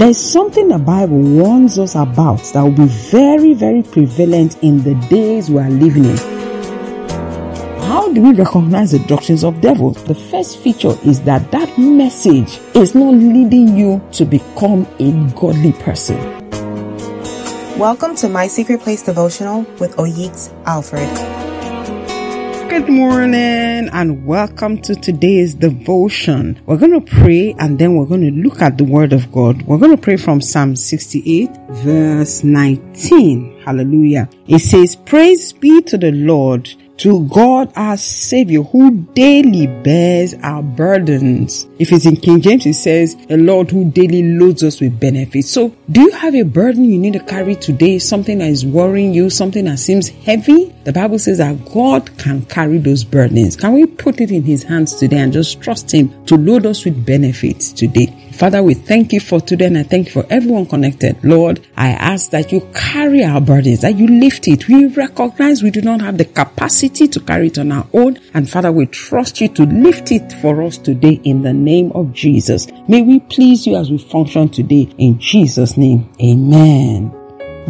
There's something the Bible warns us about that will be very, very prevalent in the days we are living in. How do we recognize the doctrines of devils? The first feature is that that message is not leading you to become a godly person. Welcome to My Secret Place Devotional with Oyit Alfred. Good morning and welcome to today's devotion. We're going to pray and then we're going to look at the word of God. We're going to pray from Psalm 68 verse 19. Hallelujah. It says, praise be to the Lord to God our Savior who daily bears our burdens. If it's in King James, it says, a Lord who daily loads us with benefits. So do you have a burden you need to carry today? Something that is worrying you, something that seems heavy? The Bible says that God can carry those burdens. Can we put it in His hands today and just trust Him to load us with benefits today? Father, we thank you for today and I thank you for everyone connected. Lord, I ask that you carry our burdens, that you lift it. We recognize we do not have the capacity to carry it on our own. And Father, we trust you to lift it for us today in the name of Jesus. May we please you as we function today in Jesus' name. Amen.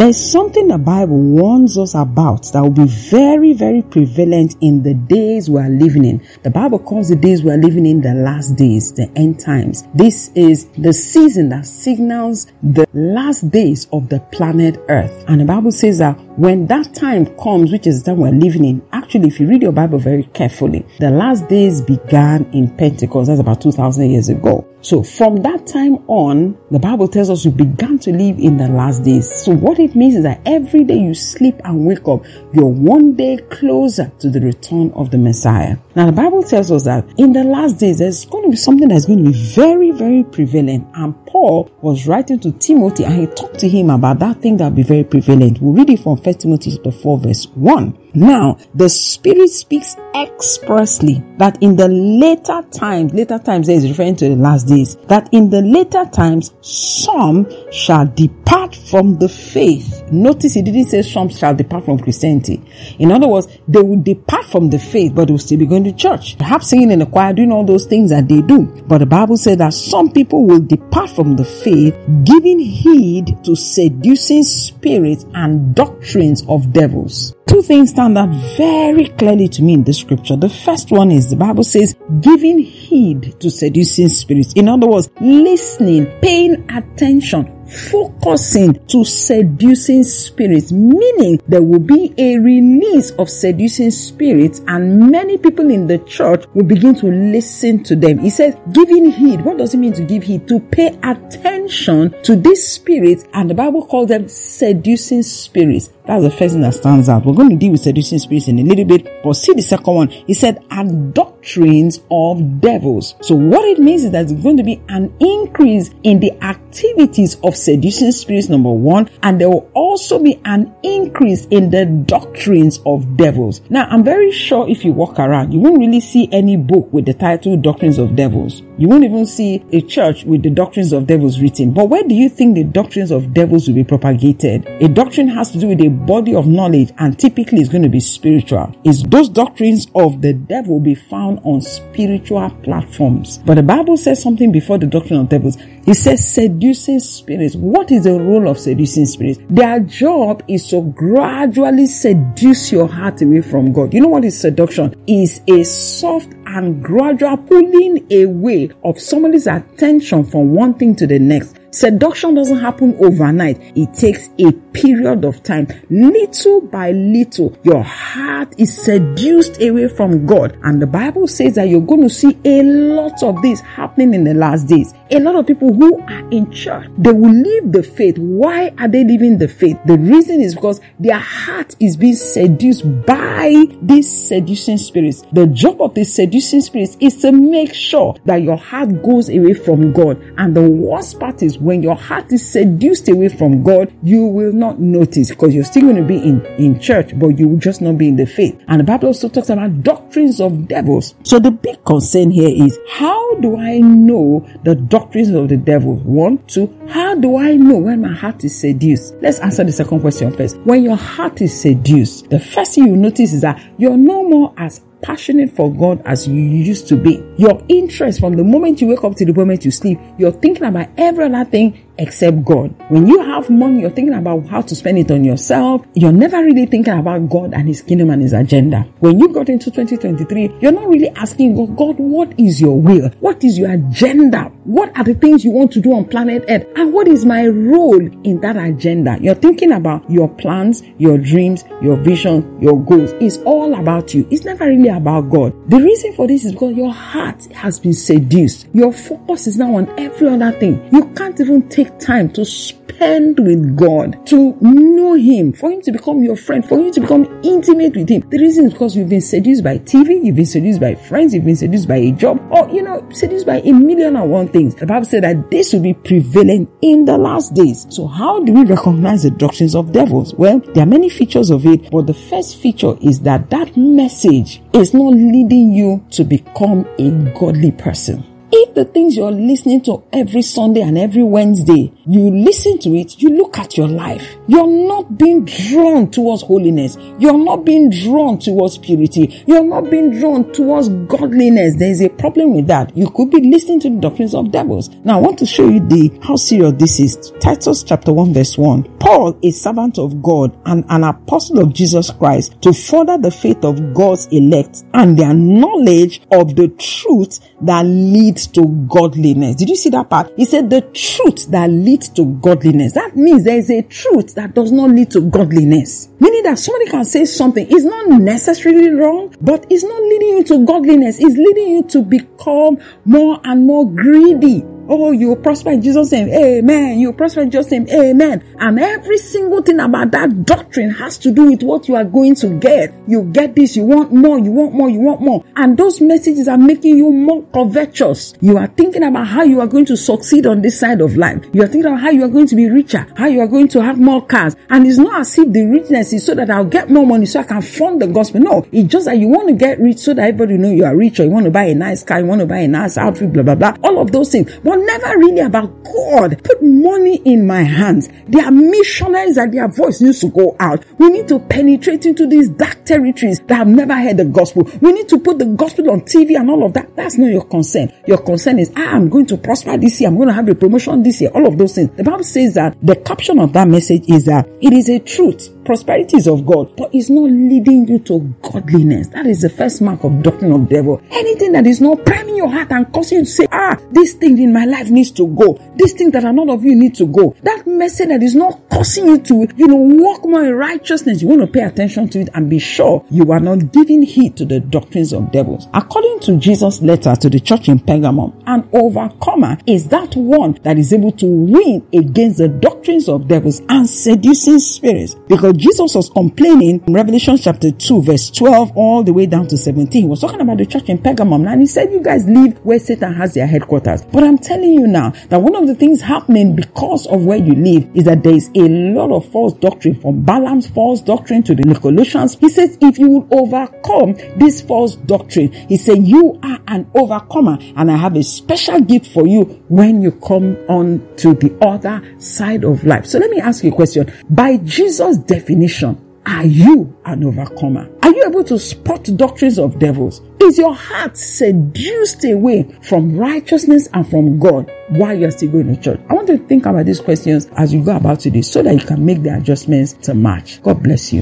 There's something the Bible warns us about that will be very, very prevalent in the days we are living in. The Bible calls the days we are living in the last days, the end times. This is the season that signals the last days of the planet Earth. And the Bible says that when that time comes, which is the time we're living in, actually, if you read your Bible very carefully, the last days began in Pentecost. That's about 2,000 years ago. So from that time on, the Bible tells us you began to live in the last days. So what it means is that every day you sleep and wake up, you're one day closer to the return of the Messiah. Now the Bible tells us that in the last days, there's going to be something that's going to be very, very prevalent. And Paul was writing to Timothy and he talked to him about that thing that will be very prevalent. We'll read it from 1 Timothy chapter 4 verse 1. Now, the Spirit speaks expressly that in the later times, later times is referring to the last days, that in the later times, some shall depart from the faith. Notice he didn't say some shall depart from Christianity. In other words, they will depart from the faith, but they will still be going to church. Perhaps singing in the choir, doing all those things that they do. But the Bible said that some people will depart from the faith, giving heed to seducing spirits and doctrines of devils. Two things stand out very clearly to me in the scripture. The first one is the Bible says, giving heed to seducing spirits. In other words, listening, paying attention, focusing to seducing spirits, meaning there will be a release of seducing spirits, and many people in the church will begin to listen to them. He says, giving heed. What does it mean to give heed? To pay attention to these spirits, and the Bible calls them seducing spirits. That's the first thing that stands out. We're going to deal with seducing spirits in a little bit, but see the second one. He said, and doctrines of devils. So what it means is that there's going to be an increase in the activities of seducing spirits, number one, and there will also be an increase in the doctrines of devils. Now, I'm very sure if you walk around, you won't really see any book with the title Doctrines of Devils. You won't even see a church with the doctrines of devils written. But where do you think the doctrines of devils will be propagated? A doctrine has to do with a body of knowledge and typically is going to be spiritual. Is those doctrines of the devil be found on spiritual platforms? But the Bible says something before the doctrine of devils. It says seducing spirits. What is the role of seducing spirits? Their job is to gradually seduce your heart away from God. You know what is seduction? Is a soft and gradual pulling away of somebody's attention from one thing to the next. Seduction doesn't happen overnight. It takes a period of time. Little by little, your heart is seduced away from God. And the Bible says that you're going to see a lot of this happening in the last days. A lot of people who are in church, they will leave the faith. Why are they leaving the faith? The reason is because their heart is being seduced by these seducing spirits. The job of the seducing spirits is to make sure that your heart goes away from God. And the worst part is when your heart is seduced away from God, you will not notice because you're still going to be in, in church, but you will just not be in the faith. And the Bible also talks about doctrines of devils. So the big concern here is how do I know the doctrines of the devil? One, two, how do I know when my heart is seduced? Let's answer the second question first. When your heart is seduced, the first thing you notice is that you're no more as passionate for God as you used to be. Your interest from the moment you wake up to the moment you sleep, you're thinking about every other thing except God. When you have money, you're thinking about how to spend it on yourself. You're never really thinking about God and His kingdom and His agenda. When you got into 2023, you're not really asking God, God, what is your will? What is your agenda? What are the things you want to do on planet Earth? And what is my role in that agenda? You're thinking about your plans, your dreams, your vision, your goals. It's all about you. It's never really about God. The reason for this is because your heart has been seduced. Your focus is now on every other thing. You can't even take time to spend with God, to know Him, for Him to become your friend, for you to become intimate with Him. The reason is because you've been seduced by TV, you've been seduced by friends, you've been seduced by a job, or, you know, seduced by a million and one things. The Bible said that this will be prevalent in the last days. So how do we recognize the doctrines of devils? Well, there are many features of it, but the first feature is that that message is not leading you to become a godly person. If the things you're listening to every Sunday and every Wednesday, you listen to it, you look at your life, you're not being drawn towards holiness. You're not being drawn towards purity. You're not being drawn towards godliness. There is a problem with that. You could be listening to the doctrines of devils. Now I want to show you the, how serious this is. Titus chapter 1 verse 1. Paul, a servant of God and an apostle of Jesus Christ to further the faith of God's elect and their knowledge of the truth that leads leads to godliness. Did you see that part? He said the truth that leads to godliness. That means there is a truth that does not lead to godliness. Meaning that somebody can say something is not necessarily wrong, but it's not leading you to godliness. It's leading you to become more and more greedy Oh, you prosper in Jesus' name. Amen. You prosper in Jesus' name. Amen. And every single thing about that doctrine has to do with what you are going to get. You get this, you want more, you want more, you want more. And those messages are making you more covetous. You are thinking about how you are going to succeed on this side of life. You are thinking about how you are going to be richer, how you are going to have more cars. And it's not as if the richness is so that I'll get more money so I can fund the gospel. No, it's just that you want to get rich so that everybody know you are rich or you want to buy a nice car, you want to buy a nice outfit, blah, blah, blah. All of those things. Never really about God. Put money in my hands. There are missionaries that their voice needs to go out. We need to penetrate into these dark territories that have never heard the gospel. We need to put the gospel on TV and all of that. That's not your concern. Your concern is, ah, I'm going to prosper this year. I'm going to have a promotion this year. All of those things. The Bible says that the caption of that message is that it is a truth. Prosperity is of God, but it's not leading you to godliness. That is the first mark of doctrine of devil. Anything that is not priming your heart and causing you to say, ah, this thing in my life needs to go. These things that are not of you need to go. That message that is not causing you to, you know, walk more in righteousness. You want to pay attention to it and be sure you are not giving heed to the doctrines of devils. According to Jesus' letter to the church in Pergamum, an overcomer is that one that is able to win against the doctrines of devils and seducing spirits. Because Jesus was complaining in Revelation chapter 2, verse 12, all the way down to 17. He was talking about the church in Pergamum and he said, You guys live where Satan has their headquarters. But I'm telling you now that one of the things happening because of where you live is that there is a lot of false doctrine from Balaam's false doctrine to the Nicolaitans. He says, if you will overcome this false doctrine, he said, you are an overcomer and I have a special gift for you when you come on to the other side of life. So let me ask you a question. By Jesus' definition, are you an overcomer? Are you able to spot doctrines of devils? Is your heart seduced away from righteousness and from God while you're still going to church? I want to think about these questions as you go about today so that you can make the adjustments to match. God bless you.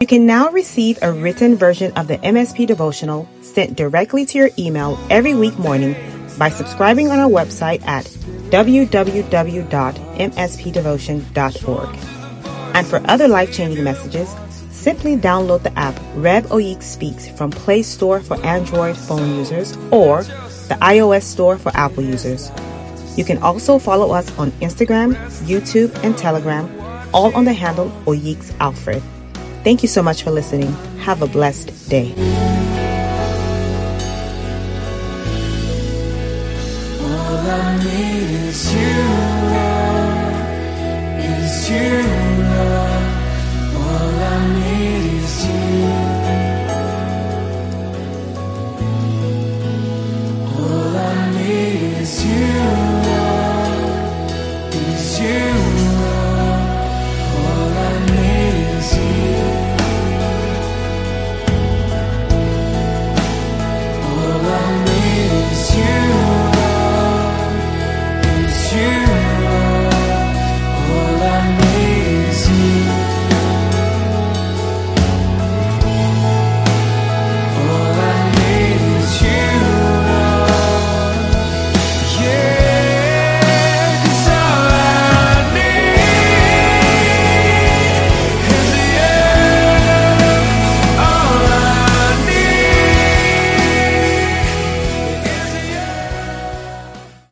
You can now receive a written version of the MSP devotional sent directly to your email every week morning by subscribing on our website at www.mspdevotion.org. And for other life changing messages, simply download the app Rev Oyik Speaks from Play Store for Android phone users or the iOS Store for Apple users. You can also follow us on Instagram, YouTube, and Telegram, all on the handle Oyeks Alfred. Thank you so much for listening. Have a blessed day. is you,